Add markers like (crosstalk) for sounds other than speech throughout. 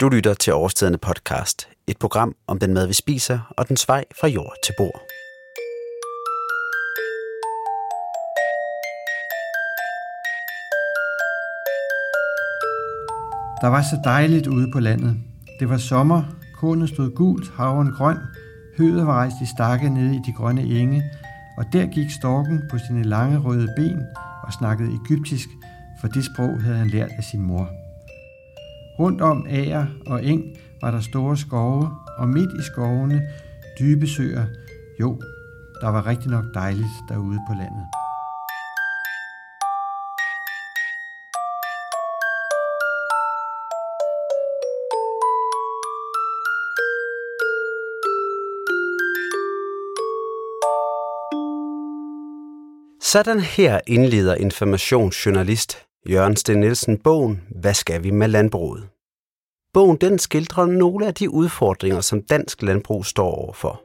Du lytter til Årstiderne podcast, et program om den mad, vi spiser og den vej fra jord til bord. Der var så dejligt ude på landet. Det var sommer, kornet stod gult, havren grøn, høet var rejst i stakke nede i de grønne enge, og der gik storken på sine lange røde ben og snakkede egyptisk, for det sprog havde han lært af sin mor. Rundt om ager og eng var der store skove, og midt i skovene dybe søer. Jo, der var rigtig nok dejligt derude på landet. Sådan her indleder informationsjournalist Jørgen Sten Nielsen bogen Hvad skal vi med landbruget? Bogen den skildrer nogle af de udfordringer, som dansk landbrug står overfor.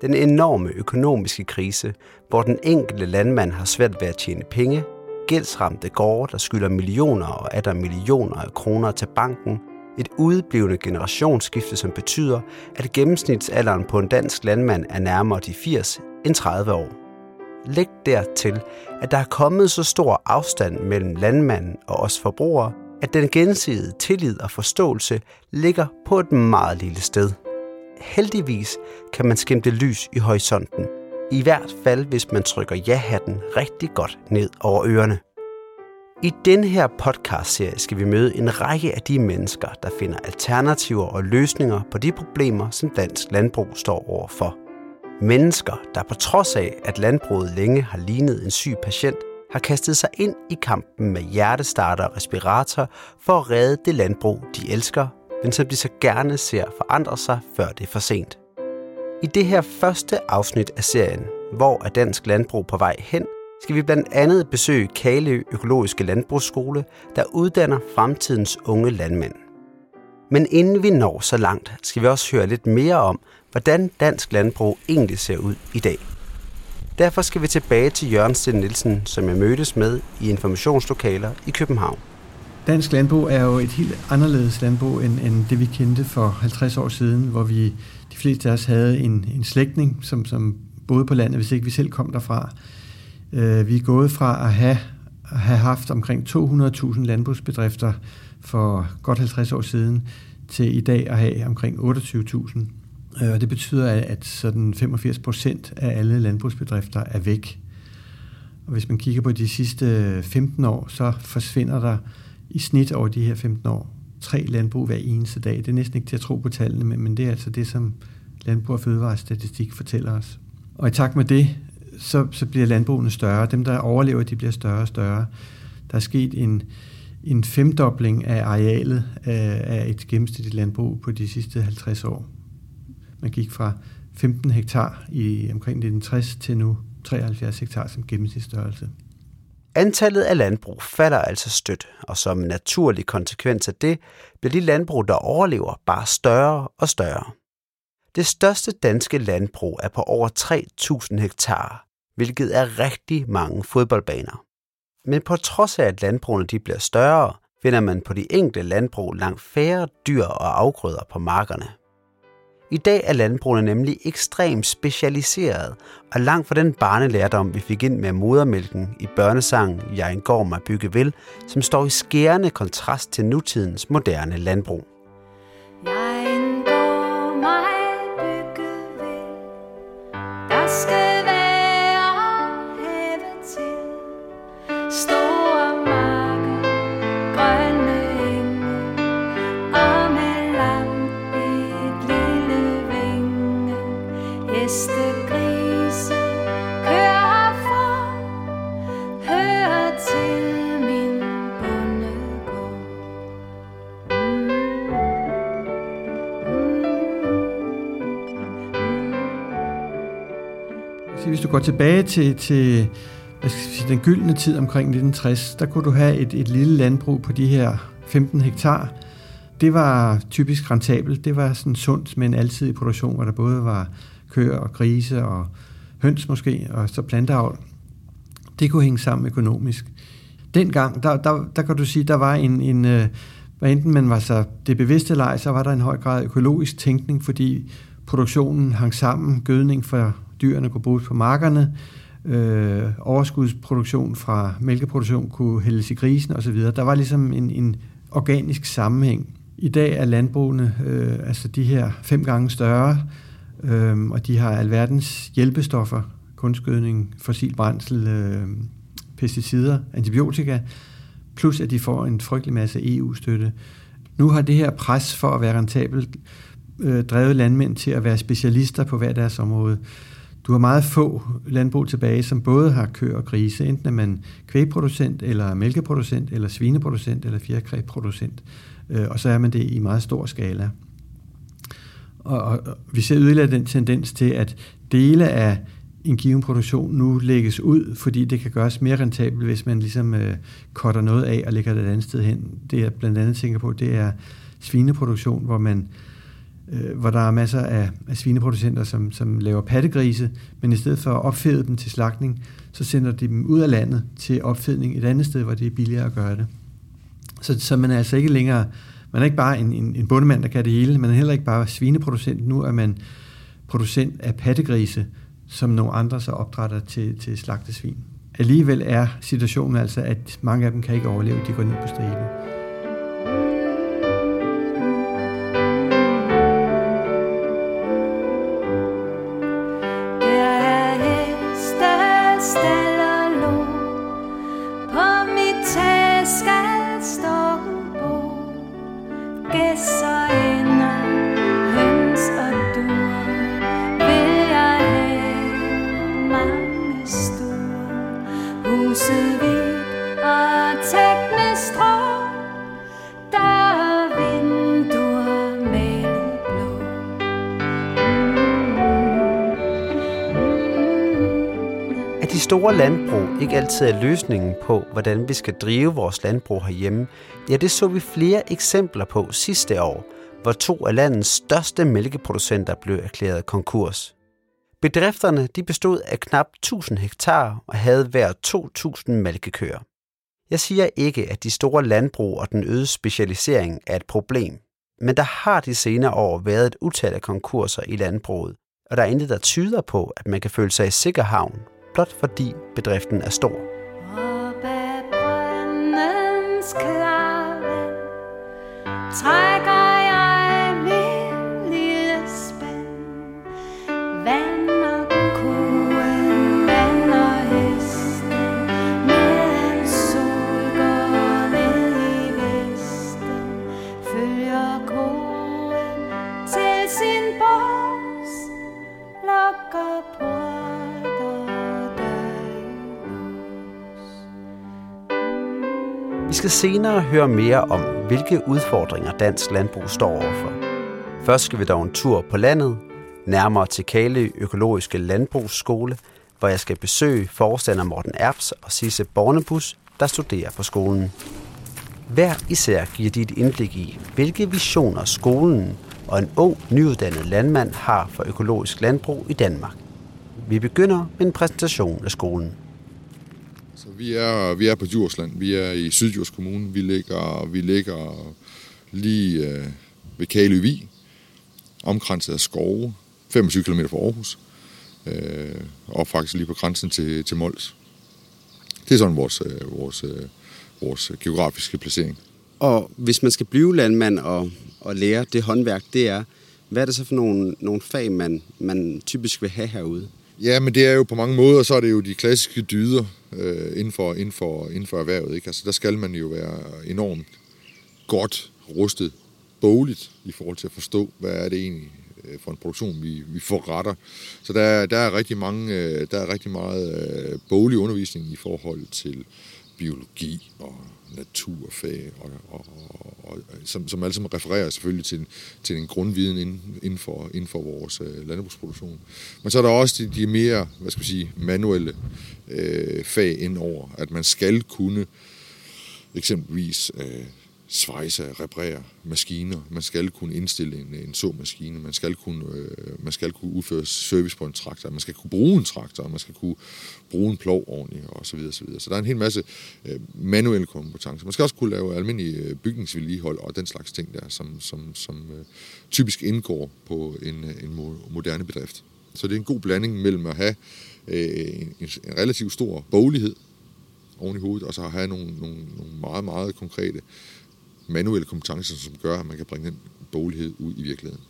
Den enorme økonomiske krise, hvor den enkelte landmand har svært ved at tjene penge, gældsramte gårde, der skylder millioner og atter der millioner af kroner til banken, et udblivende generationsskifte, som betyder, at gennemsnitsalderen på en dansk landmand er nærmere de 80 end 30 år. Læg dertil, at der er kommet så stor afstand mellem landmanden og os forbrugere, at den gensidige tillid og forståelse ligger på et meget lille sted. Heldigvis kan man skimte lys i horisonten. I hvert fald, hvis man trykker ja-hatten rigtig godt ned over ørerne. I denne her podcast-serie skal vi møde en række af de mennesker, der finder alternativer og løsninger på de problemer, som dansk landbrug står overfor. Mennesker, der på trods af, at landbruget længe har lignet en syg patient, har kastet sig ind i kampen med hjertestarter og respirator for at redde det landbrug, de elsker, men som de så gerne ser forandre sig, før det er for sent. I det her første afsnit af serien, hvor er dansk landbrug på vej hen, skal vi blandt andet besøge Kaleø Økologiske Landbrugsskole, der uddanner fremtidens unge landmænd. Men inden vi når så langt, skal vi også høre lidt mere om, hvordan dansk landbrug egentlig ser ud i dag. Derfor skal vi tilbage til Jørgen Sten Nielsen, som jeg mødtes med i informationslokaler i København. Dansk landbrug er jo et helt anderledes landbrug end, end det, vi kendte for 50 år siden, hvor vi de fleste af os havde en, en slægtning, som, som boede på landet, hvis ikke vi selv kom derfra. Øh, vi er gået fra at have, at have haft omkring 200.000 landbrugsbedrifter for godt 50 år siden, til i dag at have omkring 28.000. Øh, og det betyder, at sådan 85 procent af alle landbrugsbedrifter er væk. Og hvis man kigger på de sidste 15 år, så forsvinder der i snit over de her 15 år tre landbrug hver eneste dag. Det er næsten ikke til at tro på tallene, men det er altså det, som Landbrug og Fødevarestatistik fortæller os. Og i takt med det, så, så bliver landbrugene større. Dem, der overlever, de bliver større og større. Der er sket en, en femdobling af arealet øh, af, et gennemsnitligt landbrug på de sidste 50 år. Man gik fra 15 hektar i omkring 1960 til nu 73 hektar som gennemsnitsstørrelse. Antallet af landbrug falder altså stødt, og som en naturlig konsekvens af det, bliver de landbrug, der overlever, bare større og større. Det største danske landbrug er på over 3.000 hektar, hvilket er rigtig mange fodboldbaner. Men på trods af, at landbrugene de bliver større, finder man på de enkelte landbrug langt færre dyr og afgrøder på markerne. I dag er landbrugene nemlig ekstremt specialiseret, og langt fra den barnelærdom, vi fik ind med modermælken i børnesangen Jeg en går mig bygge vil, som står i skærende kontrast til nutidens moderne landbrug. Hvis du går tilbage til, til hvad skal sige, den gyldne tid omkring 1960, der kunne du have et, et lille landbrug på de her 15 hektar. Det var typisk rentabelt. Det var sådan sundt med en alsidig produktion, hvor der både var køer og grise og høns måske, og så planteavl. Det kunne hænge sammen økonomisk. Dengang, der, der, der kan du sige, der var en, en øh, Hvad enten man var så det bevidste leg, så var der en høj grad økologisk tænkning, fordi produktionen hang sammen, gødning for dyrene kunne bruges på markerne, øh, overskudsproduktion fra mælkeproduktion kunne hældes i grisen osv. Der var ligesom en, en organisk sammenhæng. I dag er landbrugene øh, altså de her fem gange større, øh, og de har alverdens hjælpestoffer, kunstgødning, fossil brændsel, øh, pesticider, antibiotika, plus at de får en frygtelig masse EU-støtte. Nu har det her pres for at være rentabelt øh, drevet landmænd til at være specialister på hver deres område. Du har meget få landbrug tilbage, som både har køer og grise. Enten er man kvægproducent, eller mælkeproducent, eller svineproducent, eller fjerkræproducent. Øh, og så er man det i meget stor skala. Og, og, og vi ser yderligere den tendens til, at dele af en given produktion nu lægges ud, fordi det kan gøres mere rentabelt, hvis man ligesom øh, cutter noget af og lægger det et andet sted hen. Det jeg blandt andet tænker på, det er svineproduktion, hvor man øh, hvor der er masser af, af svineproducenter, som, som laver pattegrise, men i stedet for at opfede dem til slagtning, så sender de dem ud af landet til opfedning et andet sted, hvor det er billigere at gøre det. Så, så man er altså ikke længere, man er ikke bare en, en, en bundemand, der kan det hele, man er heller ikke bare svineproducent, nu er man producent af pattegrise, som nogle andre så opdrætter til, til slagtesvin. Alligevel er situationen altså, at mange af dem kan ikke overleve, de går ned på stribe. store landbrug ikke altid er løsningen på, hvordan vi skal drive vores landbrug herhjemme, ja, det så vi flere eksempler på sidste år, hvor to af landets største mælkeproducenter blev erklæret konkurs. Bedrifterne de bestod af knap 1000 hektar og havde hver 2000 malkekøer. Jeg siger ikke, at de store landbrug og den øgede specialisering er et problem, men der har de senere år været et utal af konkurser i landbruget, og der er intet, der tyder på, at man kan føle sig i sikker havn blot fordi bedriften er stor. Op ad trækker skal senere høre mere om, hvilke udfordringer dansk landbrug står overfor. Først skal vi dog en tur på landet, nærmere til Kale Økologiske Landbrugsskole, hvor jeg skal besøge forstander Morten Erbs og Sisse Bornebus, der studerer på skolen. Hver især giver de et indblik i, hvilke visioner skolen og en ung, nyuddannet landmand har for økologisk landbrug i Danmark. Vi begynder med en præsentation af skolen. Så vi er, vi er på Djursland. Vi er i Sydjurs Kommune. Vi ligger, vi ligger lige øh, ved Kaløvi, omkranset af skove, 25 km fra Aarhus, øh, og faktisk lige på grænsen til, til Mols. Det er sådan vores, øh, vores, øh, vores geografiske placering. Og hvis man skal blive landmand og, og lære det håndværk, det er, hvad er det så for nogle, nogle fag, man, man typisk vil have herude? Ja, men det er jo på mange måder, så er det jo de klassiske dyder øh, inden, for, inden, for, inden for erhvervet. Ikke? Altså, der skal man jo være enormt godt rustet bogligt i forhold til at forstå, hvad er det egentlig øh, for en produktion, vi, vi forretter. Så der, der, er rigtig mange, øh, der er rigtig meget øh, boglig undervisning i forhold til biologi og naturfag, og, og, og, øh, som, som alle sammen refererer selvfølgelig til, til en grundviden inden, inden, for, inden for vores øh, landbrugsproduktion. Men så er der også de, de mere, hvad skal sige, manuelle øh, fag indover, at man skal kunne eksempelvis øh, svejse, reparere maskiner. Man skal kunne indstille en, en såmaskine. Man skal, kunne, øh, man skal kunne udføre service på en traktor. Man skal kunne bruge en traktor. Man skal kunne bruge en plov ordentligt og så videre, så videre. Så der er en hel masse øh, manuelle kompetencer. Man skal også kunne lave almindelig øh, bygningsvedligehold og den slags ting der, som, som, som øh, typisk indgår på en, øh, en moderne bedrift. Så det er en god blanding mellem at have øh, en, en relativt stor boglighed oven i hovedet, og så have nogle, nogle, nogle meget, meget konkrete manuelle kompetencer, som gør, at man kan bringe den bolighed ud i virkeligheden.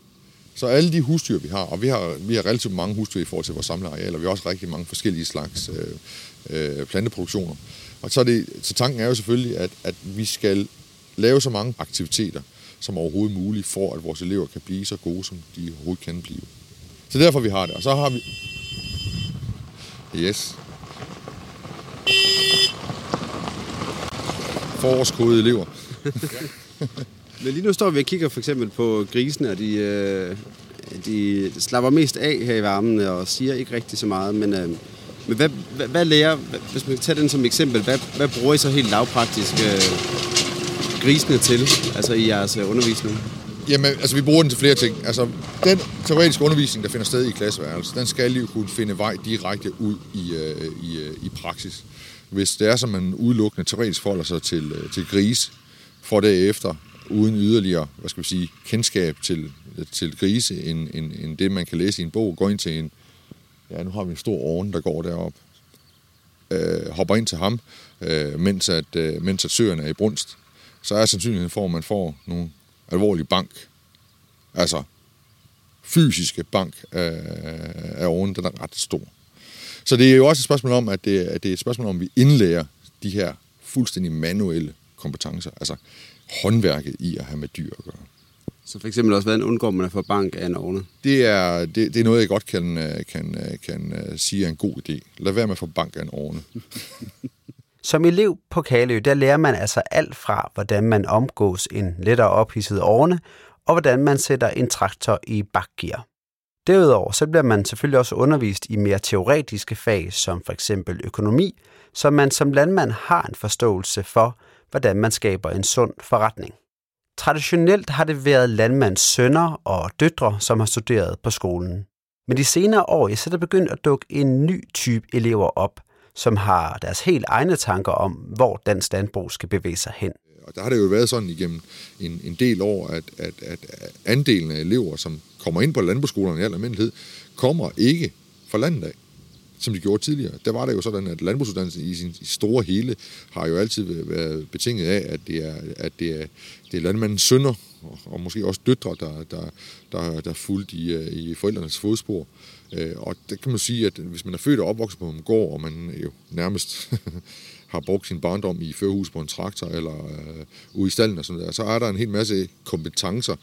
Så alle de husdyr, vi har, og vi har, vi har relativt mange husdyr i forhold til vores samlearealer, vi har også rigtig mange forskellige slags øh, øh, planteproduktioner. Og så, er det, så tanken er jo selvfølgelig, at, at vi skal lave så mange aktiviteter som overhovedet muligt, for at vores elever kan blive så gode, som de overhovedet kan blive. Så derfor vi har det. Og så har vi... Yes. Forårskode elever. Men lige nu står vi og kigger for eksempel på grisene, og de, øh, de slapper mest af her i varmen og siger ikke rigtig så meget. Men, øh, men hvad, hvad, hvad lærer, hvis man tager den som eksempel, hvad, hvad bruger I så helt lavpraktisk øh, grisene til, altså i jeres øh, undervisning? Jamen, altså vi bruger den til flere ting. Altså, den teoretiske undervisning, der finder sted i klasseværelset, den skal jo kunne finde vej direkte ud i, øh, i, øh, i praksis. Hvis det er, som man udelukkende teoretisk forholder sig til, øh, til gris, for derefter uden yderligere hvad skal vi sige, kendskab til, til grise, end, end, end det, man kan læse i en bog, går ind til en, ja, nu har vi en stor ovn, der går derop, øh, hopper ind til ham, øh, mens, at, øh, mens at søerne er i brunst, så er sandsynligheden for, at man får nogle alvorlige bank, altså fysiske bank øh, af, af ovnen, den er ret stor. Så det er jo også et spørgsmål om, at det, at det er et spørgsmål om, at vi indlærer de her fuldstændig manuelle kompetencer, altså håndværket i at have med dyr at gøre. Så for eksempel også, hvordan undgår man at få bank af en ovne? Det er, det, det er noget, jeg godt kan, øh, kan, øh, kan øh, sige er en god idé. Lad være med at få bank af en ovne. (laughs) Som elev på Kalø, der lærer man altså alt fra, hvordan man omgås en lettere ophidset ovne, og hvordan man sætter en traktor i bakgear. Derudover så bliver man selvfølgelig også undervist i mere teoretiske fag, som for eksempel økonomi, så man som landmand har en forståelse for, hvordan man skaber en sund forretning. Traditionelt har det været landmands sønner og døtre, som har studeret på skolen. Men de senere år så er der begyndt at dukke en ny type elever op, som har deres helt egne tanker om, hvor dansk landbrug skal bevæge sig hen. Og der har det jo været sådan igennem en, en del år, at, at, at andelen af elever, som kommer ind på landbrugsskolerne i al almindelighed, kommer ikke fra landet af som de gjorde tidligere. Der var det jo sådan, at landbrugsuddannelsen i sin store hele har jo altid været betinget af, at det er, at det er, det er landmandens sønner, og måske også døtre, der, der, der, der fulgte i, øh, i forældrenes fodspor. Øh, og det kan man sige, at hvis man er født og opvokset på en gård, og man jo nærmest (laughs) har brugt sin barndom i førhus på en traktor eller øh, ude i stallen og sådan der, så er der en hel masse kompetencer,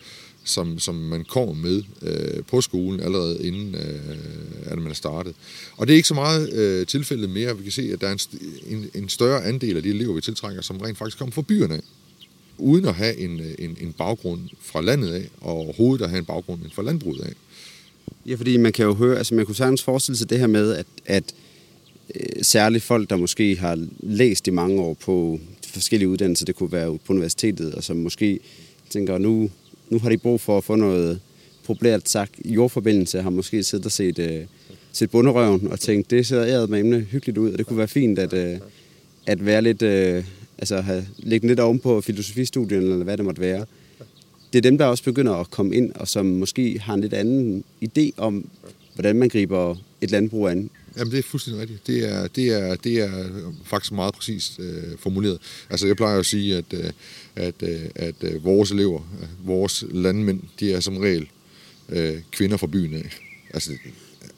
som, som man kommer med øh, på skolen allerede inden øh, at man er startet. Og det er ikke så meget øh, tilfældet mere. Vi kan se, at der er en, en, en større andel af de elever, vi tiltrækker, som rent faktisk kommer fra byerne af uden at have en, øh, en, en baggrund fra landet af, og overhovedet at have en baggrund fra landbruget af. Ja, fordi man kan jo høre, altså man kunne sagtens forestille sig det her med, at, at Øh, særligt folk, der måske har læst i mange år på forskellige uddannelser, det kunne være på universitetet, og som måske tænker, nu, nu har de brug for at få noget populært sagt jordforbindelse, har måske siddet og set, øh, set bunderøven og tænkt, det ser æret med emne hyggeligt ud, og det kunne være fint at, øh, at være lidt, øh, altså have, lægge lidt ovenpå filosofistudien, eller hvad det måtte være. Det er dem, der også begynder at komme ind, og som måske har en lidt anden idé om, hvordan man griber et landbrug an. Jamen, det er fuldstændig rigtigt. Det er, det er, det er øh, faktisk meget præcist øh, formuleret. Altså, jeg plejer at sige, at, øh, at, øh, at øh, vores elever, øh, vores landmænd, de er som regel øh, kvinder fra byen af. Altså,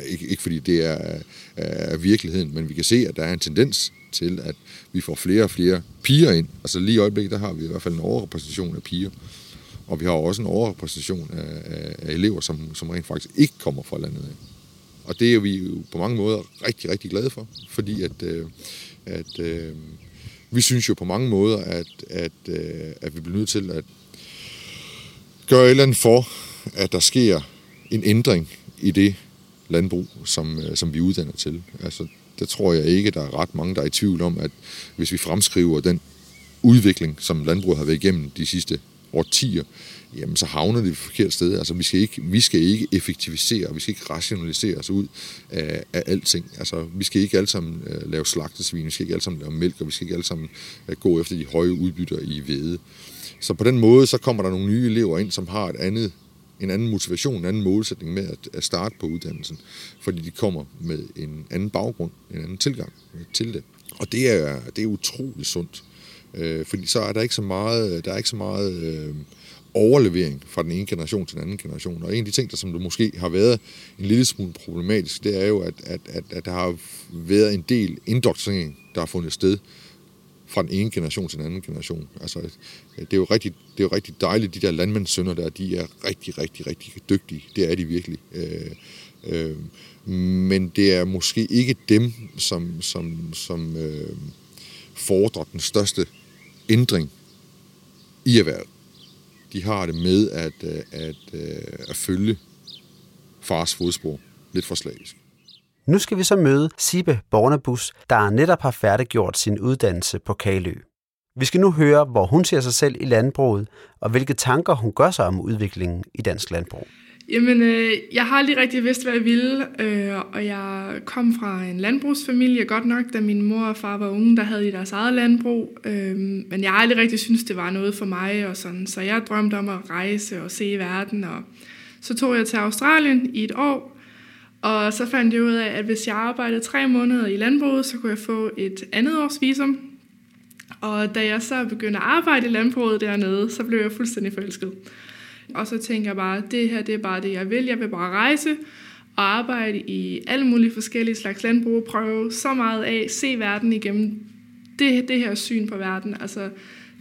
ikke, ikke fordi det er, er virkeligheden, men vi kan se, at der er en tendens til, at vi får flere og flere piger ind. Altså lige i øjeblikket, der har vi i hvert fald en overrepræsentation af piger. Og vi har også en overrepræsentation af, af, af elever, som, som rent faktisk ikke kommer fra landet af. Og det er vi jo på mange måder rigtig, rigtig glade for, fordi at, øh, at øh, vi synes jo på mange måder, at, at, øh, at vi bliver nødt til at gøre et eller andet for, at der sker en ændring i det landbrug, som, øh, som vi uddanner til. Altså, der tror jeg ikke, der er ret mange, der er i tvivl om, at hvis vi fremskriver den udvikling, som landbruget har været igennem de sidste årtier, jamen så havner det det forkert sted. Altså vi skal ikke, vi skal ikke effektivisere, vi skal ikke rationalisere os ud af, af alting. Altså vi skal ikke alle sammen uh, lave slagtesvin, vi skal ikke alle sammen lave mælk, og vi skal ikke alle sammen uh, gå efter de høje udbytter i hvede. Så på den måde, så kommer der nogle nye elever ind, som har et andet en anden motivation, en anden målsætning med at, at starte på uddannelsen, fordi de kommer med en anden baggrund, en anden tilgang til det. Og det er, det er utrolig sundt, øh, fordi så er der ikke så meget, øh, der er ikke så meget øh, overlevering fra den ene generation til den anden generation. Og en af de ting, der som det måske har været en lille smule problematisk, det er jo, at, at, at, at der har været en del indoktrinering, der har fundet sted fra den ene generation til den anden generation. Altså, det er jo rigtig, det er jo rigtig dejligt, de der landmandssønner der, de er rigtig, rigtig, rigtig dygtige. Det er de virkelig. Øh, øh, men det er måske ikke dem, som, som, som øh, fordrer den største ændring i erhvervet. De har det med at, øh, at, at, at følge fars fodspor lidt for slavisk. Nu skal vi så møde Sibe Bornebus, der netop har færdiggjort sin uddannelse på Kalø. Vi skal nu høre, hvor hun ser sig selv i landbruget, og hvilke tanker hun gør sig om udviklingen i dansk landbrug. Jamen, øh, jeg har aldrig rigtig vidst, hvad jeg ville, øh, og jeg kom fra en landbrugsfamilie, godt nok, da min mor og far var unge, der havde i deres eget landbrug, øh, men jeg har aldrig rigtig syntes, det var noget for mig, og sådan, så jeg drømte om at rejse og se verden, og så tog jeg til Australien i et år, og så fandt jeg ud af, at hvis jeg arbejdede tre måneder i landbruget, så kunne jeg få et andet års visum. Og da jeg så begyndte at arbejde i landbruget dernede, så blev jeg fuldstændig forelsket. Og så tænkte jeg bare, det her det er bare det, jeg vil. Jeg vil bare rejse og arbejde i alle mulige forskellige slags landbrug, prøve så meget af, se verden igennem det, det her syn på verden. Altså,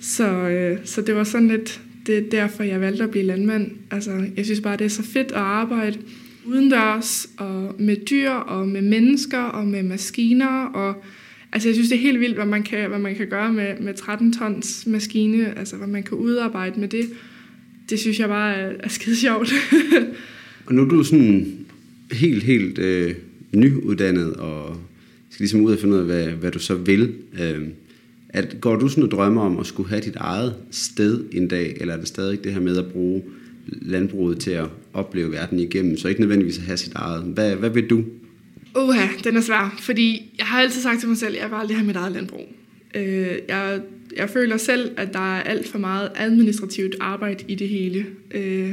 så, øh, så det var sådan lidt, det er derfor, jeg valgte at blive landmand. Altså, jeg synes bare, det er så fedt at arbejde udendørs, og med dyr, og med mennesker, og med maskiner, og altså jeg synes, det er helt vildt, hvad man kan, hvad man kan gøre med, med 13 tons maskine, altså hvad man kan udarbejde med det. Det synes jeg bare er, er skide sjovt. (laughs) og nu er du sådan helt, helt øh, nyuddannet, og skal ligesom ud og finde ud af, hvad, hvad du så vil. Øh, at, går du sådan og drømmer om at skulle have dit eget sted en dag, eller er det stadig det her med at bruge landbruget til at opleve verden igennem, så ikke nødvendigvis at have sit eget. Hvad, hvad vil du? Uha, den er svær, fordi jeg har altid sagt til mig selv, at jeg vil aldrig have mit eget landbrug. Øh, jeg, jeg føler selv, at der er alt for meget administrativt arbejde i det hele. Øh,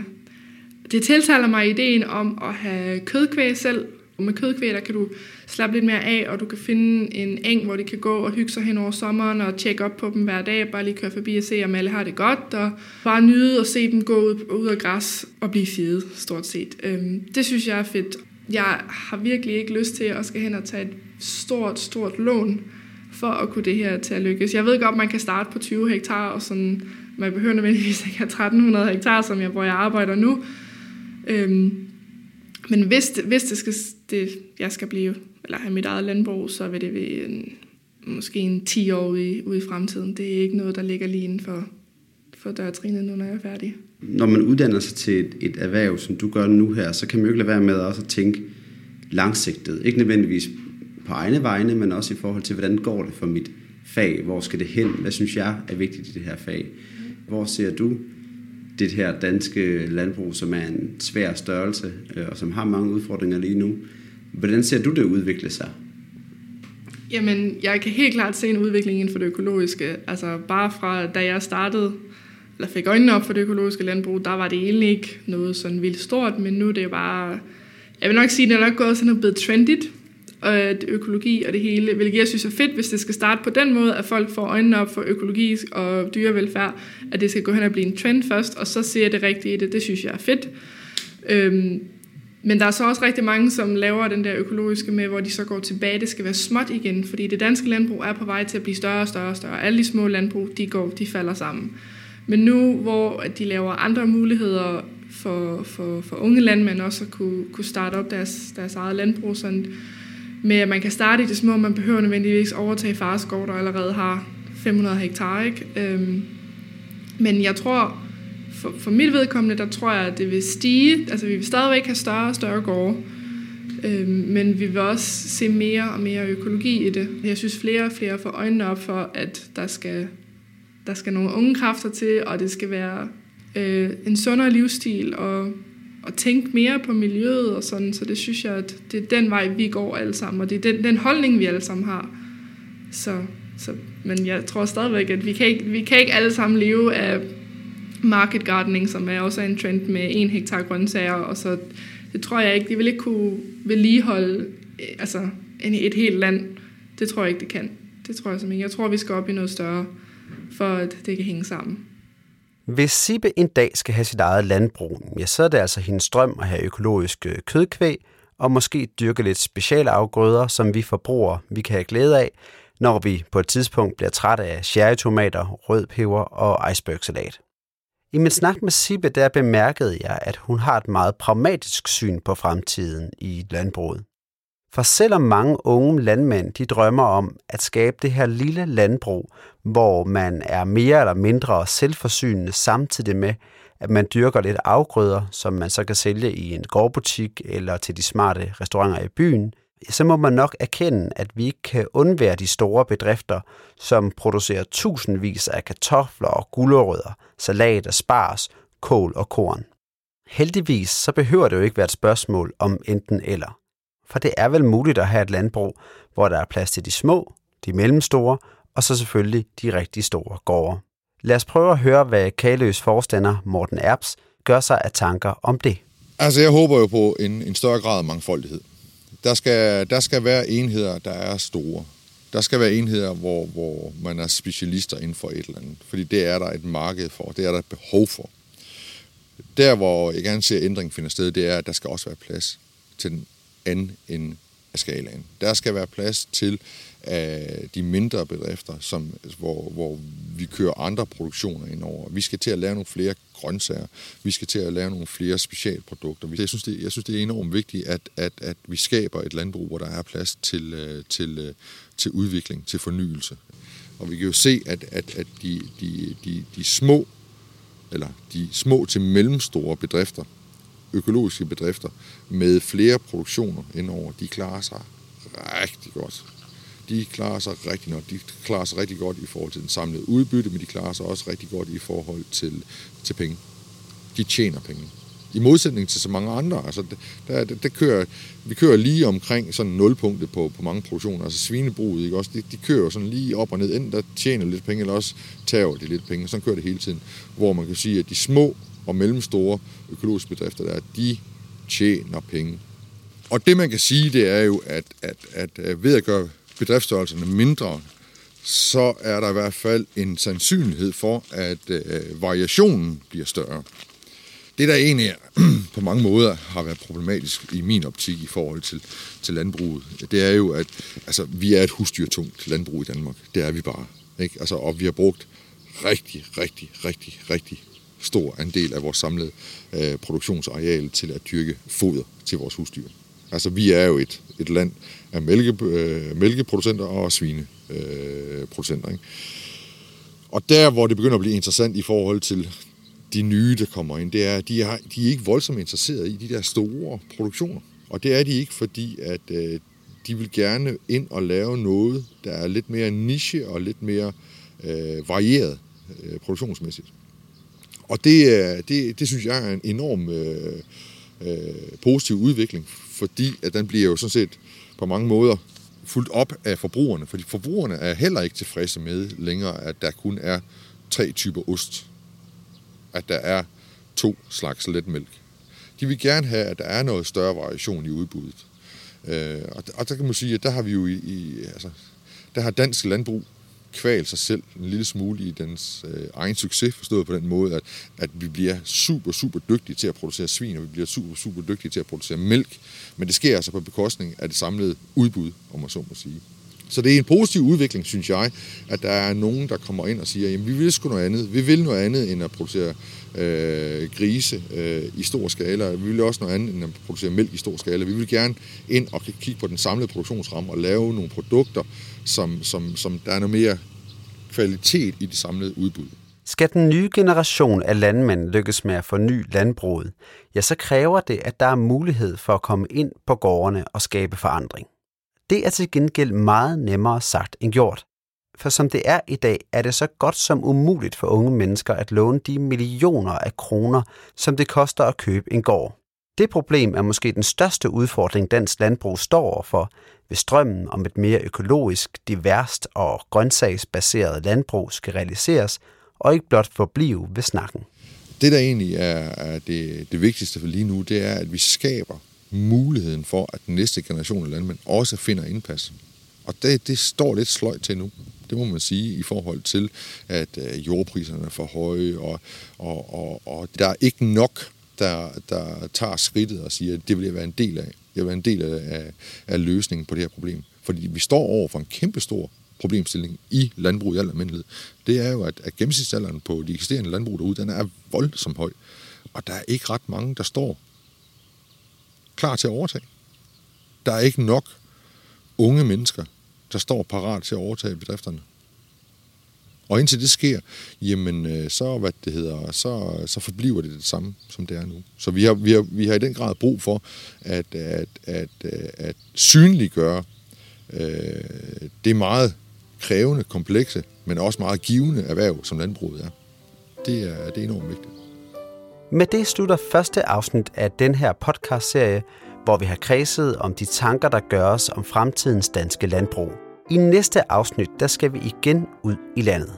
det tiltaler mig ideen om at have kødkvæg selv, Og med kødkvæg, der kan du slappe lidt mere af, og du kan finde en eng, hvor de kan gå og hygge sig hen over sommeren og tjekke op på dem hver dag, bare lige køre forbi og se, om alle har det godt, og bare nyde og se dem gå ud, ud af græs og blive fede, stort set. Øhm, det synes jeg er fedt. Jeg har virkelig ikke lyst til at skal hen og tage et stort, stort lån for at kunne det her til at lykkes. Jeg ved godt, man kan starte på 20 hektar, og sådan, man behøver nødvendigvis ikke have 1300 hektar, som jeg, hvor jeg arbejder nu. Øhm, men hvis det, hvis det skal, det, jeg skal blive, eller have mit eget landbrug, så vil det være en, måske en 10 år ude, ude i fremtiden. Det er ikke noget, der ligger lige inden for, for dørtrinet nu, når jeg er færdig. Når man uddanner sig til et, et erhverv, som du gør nu her, så kan man jo ikke lade være med også at tænke langsigtet. Ikke nødvendigvis på egne vegne, men også i forhold til, hvordan går det for mit fag? Hvor skal det hen? Hvad synes jeg er vigtigt i det her fag? Hvor ser du det her danske landbrug, som er en svær størrelse, øh, og som har mange udfordringer lige nu. Hvordan ser du det udvikle sig? Jamen, jeg kan helt klart se en udvikling inden for det økologiske. Altså, bare fra da jeg startede, eller fik øjnene op for det økologiske landbrug, der var det egentlig ikke noget sådan vildt stort, men nu er det bare... Jeg vil nok sige, at det er nok gået sådan noget blevet trendigt, og øh, det økologi og det hele, hvilket jeg synes er fedt, hvis det skal starte på den måde, at folk får øjnene op for økologi og dyrevelfærd, at det skal gå hen og blive en trend først, og så ser det rigtige i det, det synes jeg er fedt. Øhm, men der er så også rigtig mange, som laver den der økologiske med, hvor de så går tilbage, det skal være småt igen, fordi det danske landbrug er på vej til at blive større og større og større. Alle de små landbrug, de, går, de falder sammen. Men nu, hvor de laver andre muligheder for, for, for unge landmænd også at kunne, kunne starte op deres, deres eget landbrug, sådan, med at man kan starte i det små, man behøver nødvendigvis overtage farskov, der allerede har 500 hektar. Ikke? Øhm, men jeg tror, for, for mit vedkommende, der tror jeg, at det vil stige. Altså vi vil stadigvæk have større og større gårde, øhm, men vi vil også se mere og mere økologi i det. Jeg synes flere og flere får øjnene op for, at der skal, der skal nogle unge kræfter til, og det skal være øh, en sundere livsstil, og, at tænke mere på miljøet og sådan, så det synes jeg, at det er den vej, vi går alle sammen, og det er den, den holdning, vi alle sammen har. Så, så, men jeg tror stadigvæk, at vi kan, ikke, vi kan ikke alle sammen leve af market gardening, som er også en trend med en hektar grøntsager, og så det tror jeg ikke, de vil ikke kunne vedligeholde øh, altså, et helt land. Det tror jeg ikke, det kan. Det tror jeg simpelthen. Jeg tror, vi skal op i noget større, for at det kan hænge sammen. Hvis Sibbe en dag skal have sit eget landbrug, ja, så er det altså hendes drøm at have økologisk kødkvæg, og måske dyrke lidt speciale afgrøder, som vi forbrugere vi kan have glæde af, når vi på et tidspunkt bliver trætte af cherrytomater, rød peber og icebergsalat. I min snak med Sibbe, der bemærkede jeg, at hun har et meget pragmatisk syn på fremtiden i landbruget. For selvom mange unge landmænd de drømmer om at skabe det her lille landbrug, hvor man er mere eller mindre selvforsynende samtidig med, at man dyrker lidt afgrøder, som man så kan sælge i en gårdbutik eller til de smarte restauranter i byen, så må man nok erkende, at vi ikke kan undvære de store bedrifter, som producerer tusindvis af kartofler og gulerødder, salat og spars, kål og korn. Heldigvis så behøver det jo ikke være et spørgsmål om enten eller. For det er vel muligt at have et landbrug, hvor der er plads til de små, de mellemstore og så selvfølgelig de rigtig store gårde. Lad os prøve at høre, hvad Kaløs forstander Morten Erbs gør sig af tanker om det. Altså, jeg håber jo på en, en større grad af mangfoldighed. Der skal, der skal være enheder, der er store. Der skal være enheder, hvor, hvor man er specialister inden for et eller andet. Fordi det er der et marked for, det er der et behov for. Der, hvor jeg gerne ser, ændring finde finder sted, det er, at der skal også være plads til den anden end af skalaen. Der skal være plads til af de mindre bedrifter, som, hvor, hvor vi kører andre produktioner ind over. Vi skal til at lave nogle flere grøntsager. Vi skal til at lave nogle flere specialprodukter. Jeg synes, det, jeg synes, det er enormt vigtigt, at, at, at vi skaber et landbrug, hvor der er plads til, øh, til, øh, til udvikling, til fornyelse. Og vi kan jo se, at, at, at de, de, de, de små eller de små til mellemstore bedrifter, økologiske bedrifter, med flere produktioner indover, de klarer sig rigtig godt de klarer sig rigtig nok. De klarer sig rigtig godt i forhold til den samlede udbytte, men de klarer sig også rigtig godt i forhold til, til penge. De tjener penge. I modsætning til så mange andre. Altså, der, der, der kører, vi kører lige omkring sådan nulpunktet på, på mange produktioner. Altså svinebruget, ikke også? De, de kører jo sådan lige op og ned. Enten der tjener lidt penge, eller også tager de lidt penge. Sådan kører det hele tiden. Hvor man kan sige, at de små og mellemstore økologiske bedrifter, der, de tjener penge. Og det man kan sige, det er jo, at, at, at ved at gøre bedriftsstørrelserne mindre, så er der i hvert fald en sandsynlighed for, at øh, variationen bliver større. Det, der egentlig (clears throat) på mange måder har været problematisk i min optik i forhold til, til landbruget, det er jo, at altså, vi er et husdyrtungt landbrug i Danmark. Det er vi bare. Ikke? Altså, og vi har brugt rigtig, rigtig, rigtig, rigtig stor andel af vores samlede øh, produktionsareal til at dyrke foder til vores husdyr. Altså, vi er jo et, et land af mælke, øh, mælkeproducenter og svineproducenter. Øh, ikke? Og der, hvor det begynder at blive interessant i forhold til de nye, der kommer ind, det er, at de er, de er ikke voldsomt interesseret i de der store produktioner. Og det er de ikke, fordi at øh, de vil gerne ind og lave noget, der er lidt mere niche og lidt mere øh, varieret øh, produktionsmæssigt. Og det, øh, det, det synes jeg er en enorm øh, øh, positiv udvikling, fordi at den bliver jo sådan set på mange måder fuldt op af forbrugerne, fordi forbrugerne er heller ikke tilfredse med længere, at der kun er tre typer ost. At der er to slags letmælk. De vil gerne have, at der er noget større variation i udbuddet. Øh, og, og der kan man sige, at der har vi jo i, i altså, der har dansk landbrug kval sig selv en lille smule i dens øh, egen succes, forstået på den måde, at, at vi bliver super, super dygtige til at producere svin, og vi bliver super, super dygtige til at producere mælk, men det sker altså på bekostning af det samlede udbud, om man så må sige. Så det er en positiv udvikling, synes jeg, at der er nogen, der kommer ind og siger, jamen vi vil sgu noget andet. Vi vil noget andet end at producere øh, grise øh, i stor skala. Vi vil også noget andet end at producere mælk i stor skala. Vi vil gerne ind og kigge på den samlede produktionsramme og lave nogle produkter, som, som, som der er noget mere kvalitet i det samlede udbud. Skal den nye generation af landmænd lykkes med at forny landbruget, ja, så kræver det, at der er mulighed for at komme ind på gårdene og skabe forandring. Det er til gengæld meget nemmere sagt end gjort. for som det er i dag, er det så godt som umuligt for unge mennesker at låne de millioner af kroner, som det koster at købe en gård. Det problem er måske den største udfordring, dansk landbrug står overfor, hvis drømmen om et mere økologisk, diverst og grøntsagsbaseret landbrug skal realiseres, og ikke blot forblive ved snakken. Det, der egentlig er, er det, det vigtigste for lige nu, det er, at vi skaber muligheden for, at den næste generation af landmænd også finder indpas. Og det, det står lidt sløjt til nu. Det må man sige i forhold til, at øh, jordpriserne er for høje, og, og, og, og der er ikke nok, der, der tager skridtet og siger, at det vil jeg være en del af. Jeg vil være en del af, af løsningen på det her problem. Fordi vi står over for en kæmpe stor problemstilling i landbrug i al almindelighed. Det er jo, at, at gennemsnitsalderen på de eksisterende landbrug derude, den er voldsomt høj. Og der er ikke ret mange, der står klar til at overtage. Der er ikke nok unge mennesker, der står parat til at overtage bedrifterne. Og indtil det sker, jamen øh, så, hvad det hedder, så, så forbliver det det samme, som det er nu. Så vi har, vi har, vi har i den grad brug for at, at, at, at, at synliggøre øh, det meget krævende, komplekse, men også meget givende erhverv, som landbruget er. Det er, det er enormt vigtigt. Med det slutter første afsnit af den her podcastserie, hvor vi har kredset om de tanker, der gøres om fremtidens danske landbrug. I næste afsnit, der skal vi igen ud i landet.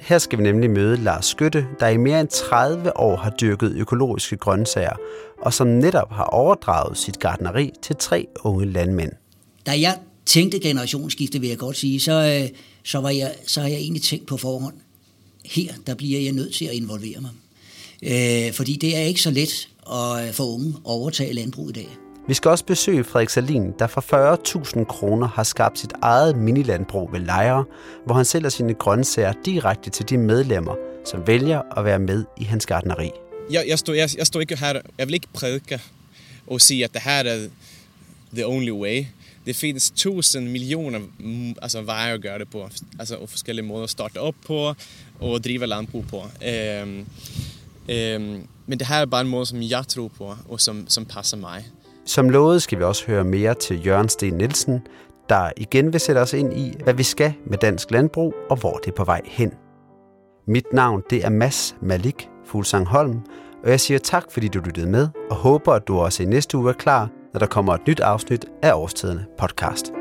Her skal vi nemlig møde Lars Skytte, der i mere end 30 år har dyrket økologiske grøntsager, og som netop har overdraget sit gardneri til tre unge landmænd. Da jeg tænkte generationsskifte, vil jeg godt sige, så, øh, så, var jeg, så har jeg egentlig tænkt på forhånd, her der bliver jeg nødt til at involvere mig. Øh, fordi det er ikke så let at få unge at overtage landbrug i dag. Vi skal også besøge Frederik Salin, der for 40.000 kroner har skabt sit eget minilandbrug ved Lejre, hvor han sælger sine grøntsager direkte til de medlemmer, som vælger at være med i hans gardneri. Jeg, jeg, står, jeg, jeg står ikke her, jeg vil ikke prædike og sige, at det her er the only way. Det finns tusind millioner altså, veje at gøre det på, altså, og forskellige måder at starte op på og drive landbrug på. Øhm, øhm, men det her er bare en måde, som jeg tror på, og som, som passer mig. Som lovet skal vi også høre mere til Jørgen Sten Nielsen, der igen vil sætte os ind i, hvad vi skal med dansk landbrug og hvor det er på vej hen. Mit navn det er Mads Malik Fuglsang Holm, og jeg siger tak, fordi du lyttede med, og håber, at du også i næste uge er klar, når der kommer et nyt afsnit af Årstiderne podcast.